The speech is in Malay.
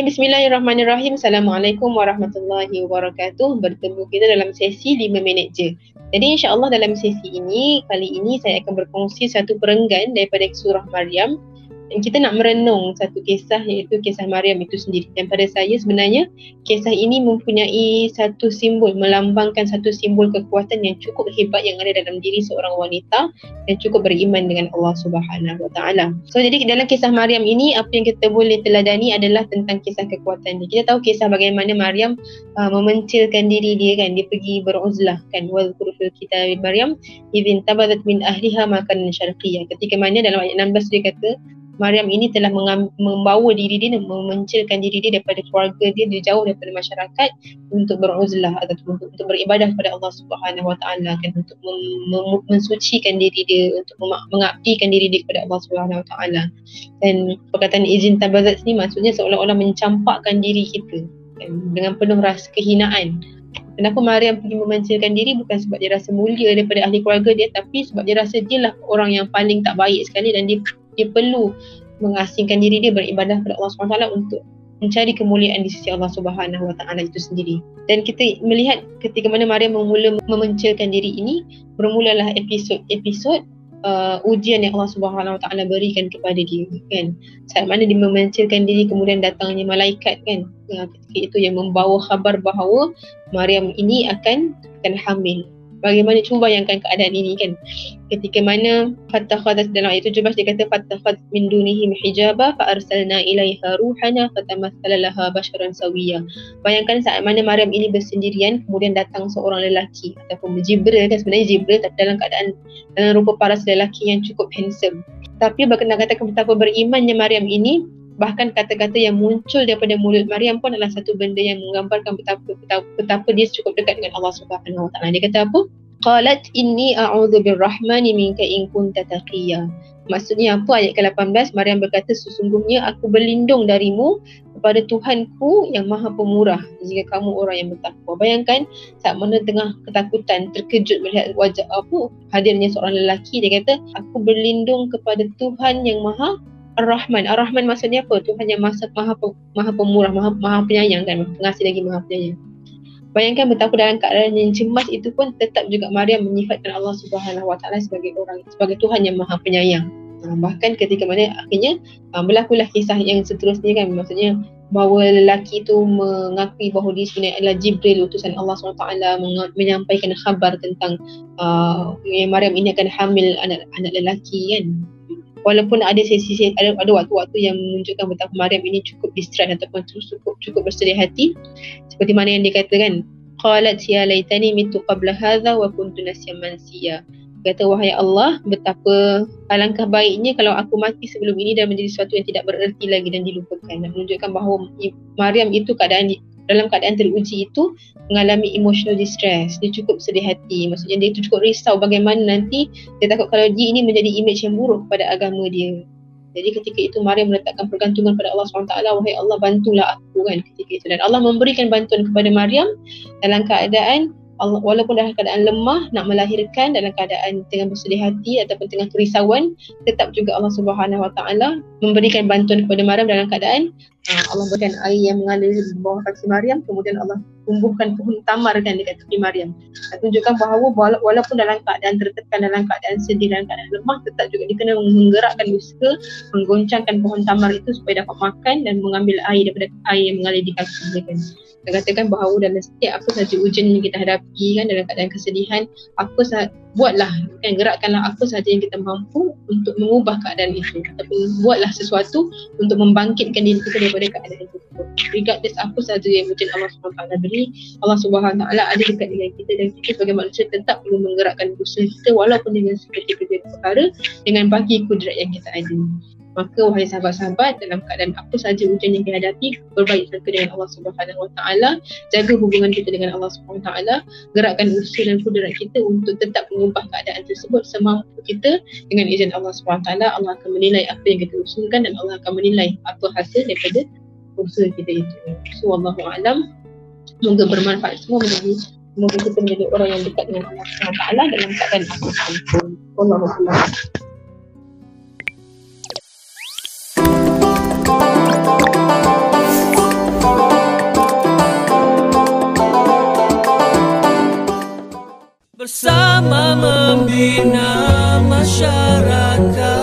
Okay, bismillahirrahmanirrahim. Assalamualaikum warahmatullahi wabarakatuh. Bertemu kita dalam sesi 5 minit je. Jadi insyaAllah dalam sesi ini, kali ini saya akan berkongsi satu perenggan daripada surah Maryam kita nak merenung satu kisah iaitu kisah Maryam itu sendiri dan pada saya sebenarnya kisah ini mempunyai satu simbol melambangkan satu simbol kekuatan yang cukup hebat yang ada dalam diri seorang wanita yang cukup beriman dengan Allah Subhanahu Wa Taala. So jadi dalam kisah Maryam ini apa yang kita boleh teladani adalah tentang kisah kekuatan dia. Kita tahu kisah bagaimana Maryam uh, memencilkan diri dia kan dia pergi beruzlah kan wal qurfil kita Maryam idin tabadat min ahliha makan syarqiyah. Ketika mana dalam ayat 16 dia kata Maryam ini telah membawa diri dia memencilkan diri dia daripada keluarga dia dia jauh daripada masyarakat untuk beruzlah atau untuk, untuk beribadah kepada Allah Subhanahu Wa Taala kan untuk mem- mem- mensucikan diri dia untuk mengabdikan diri dia kepada Allah Subhanahu Wa Taala. Dan perkataan izin tabazat ni maksudnya seolah-olah mencampakkan diri kita kan, dengan penuh rasa kehinaan. Kenapa Maryam pergi memencilkan diri bukan sebab dia rasa mulia daripada ahli keluarga dia tapi sebab dia rasa dia lah orang yang paling tak baik sekali dan dia dia perlu mengasingkan diri dia beribadah kepada Allah SWT untuk mencari kemuliaan di sisi Allah Subhanahu Wa Taala itu sendiri. Dan kita melihat ketika mana Maryam memula memencilkan diri ini, bermulalah episod-episod uh, ujian yang Allah Subhanahu Wa Taala berikan kepada dia kan. Saat mana dia memencilkan diri kemudian datangnya malaikat kan. Ketika itu yang membawa khabar bahawa Maryam ini akan akan hamil bagaimana cuba bayangkan keadaan ini kan? Ketika mana fattakhadat dalam ayat 17 dia kata fattakhat min dunihim hijaba fa arsalna ilaiha ruhana fatamassala laha basharan sawiya. Bayangkan saat mana Maryam ini bersendirian kemudian datang seorang lelaki ataupun Jibril kan? Sebenarnya Jibril tapi dalam keadaan dalam rupa paras lelaki yang cukup handsome. Tapi berkenaan katakan betapa berimannya Maryam ini bahkan kata-kata yang muncul daripada mulut Maryam pun adalah satu benda yang menggambarkan betapa betapa, betapa dia cukup dekat dengan Allah Subhanahu Wa Taala. Dia kata apa? Qalat inni a'udzu birrahmani minka in kunta taqiyya. Maksudnya apa ayat ke-18 Maryam berkata sesungguhnya aku berlindung darimu kepada Tuhanku yang Maha Pemurah jika kamu orang yang bertakwa. Bayangkan saat mana tengah ketakutan terkejut melihat wajah apa hadirnya seorang lelaki dia kata aku berlindung kepada Tuhan yang Maha Ar-Rahman. Ar-Rahman maksudnya apa? Tuhan yang maha, maha, maha pemurah, maha, maha penyayang kan? Pengasih lagi maha penyayang. Bayangkan betapa dalam keadaan yang cemas itu pun tetap juga Maryam menyifatkan Allah Subhanahu Wa Taala sebagai orang sebagai Tuhan yang maha penyayang. Ha, bahkan ketika mana akhirnya ha, berlakulah kisah yang seterusnya kan maksudnya bahawa lelaki itu mengakui bahawa dia sebenarnya adalah Jibril utusan Allah SWT menyampaikan khabar tentang uh, Maryam ini akan hamil anak anak lelaki kan walaupun ada sesi ada ada waktu-waktu yang menunjukkan betapa Maryam ini cukup distress ataupun cukup cukup bersedih hati. Seperti mana yang dikatakan qalat ya laitani mitu qabla hadha wa kuntu nasyan mansiya. Kata wahai Allah betapa alangkah baiknya kalau aku mati sebelum ini dan menjadi sesuatu yang tidak bererti lagi dan dilupakan. Dan menunjukkan bahawa Maryam itu keadaan dalam keadaan teruji itu mengalami emotional distress. Dia cukup sedih hati. Maksudnya dia itu cukup risau bagaimana nanti dia takut kalau dia ini menjadi image yang buruk pada agama dia. Jadi ketika itu Maryam meletakkan pergantungan pada Allah SWT wahai Allah bantulah aku kan ketika itu. Dan Allah memberikan bantuan kepada Maryam dalam keadaan Allah, walaupun dalam keadaan lemah nak melahirkan dalam keadaan tengah bersedih hati ataupun tengah kerisauan tetap juga Allah Subhanahu Wa Taala memberikan bantuan kepada Maryam dalam keadaan Allah berikan air yang mengalir di bawah kaki Maryam kemudian Allah tumbuhkan pohon tamar kan dekat tepi Maryam. Tunjukkan bahawa walaupun dalam keadaan tertekan dalam keadaan sedih dalam keadaan lemah tetap juga dia kena menggerakkan usaha menggoncangkan pohon tamar itu supaya dapat makan dan mengambil air daripada air yang mengalir di kaki dia kan. Saya katakan bahawa dalam setiap apa sahaja ujian yang kita hadapi kan dalam keadaan kesedihan apa sahaja buatlah kan gerakkanlah apa sahaja yang kita mampu untuk mengubah keadaan itu. Ataupun buatlah sesuatu untuk membangkitkan diri kita daripada keadaan itu regardless apa sahaja yang mungkin Allah SWT beri Allah SWT ada dekat dengan kita dan kita sebagai manusia tetap perlu menggerakkan usaha kita walaupun dengan seperti-seperti perkara dengan bagi kudrat yang kita ada Maka wahai sahabat-sahabat dalam keadaan apa saja ujian yang kita hadapi berbaik sangka dengan Allah Subhanahu Wa Taala, jaga hubungan kita dengan Allah Subhanahu Wa Taala, gerakkan usaha dan kudrat kita untuk tetap mengubah keadaan tersebut semampu kita dengan izin Allah Subhanahu Wa Taala. Allah akan menilai apa yang kita usulkan dan Allah akan menilai apa hasil daripada kursus kita itu. So Allahu alam. Semoga bermanfaat semua menjadi semoga kita menjadi orang yang dekat dengan Allah Subhanahu taala dalam keadaan apapun Allahu alam. Bersama membina masyarakat.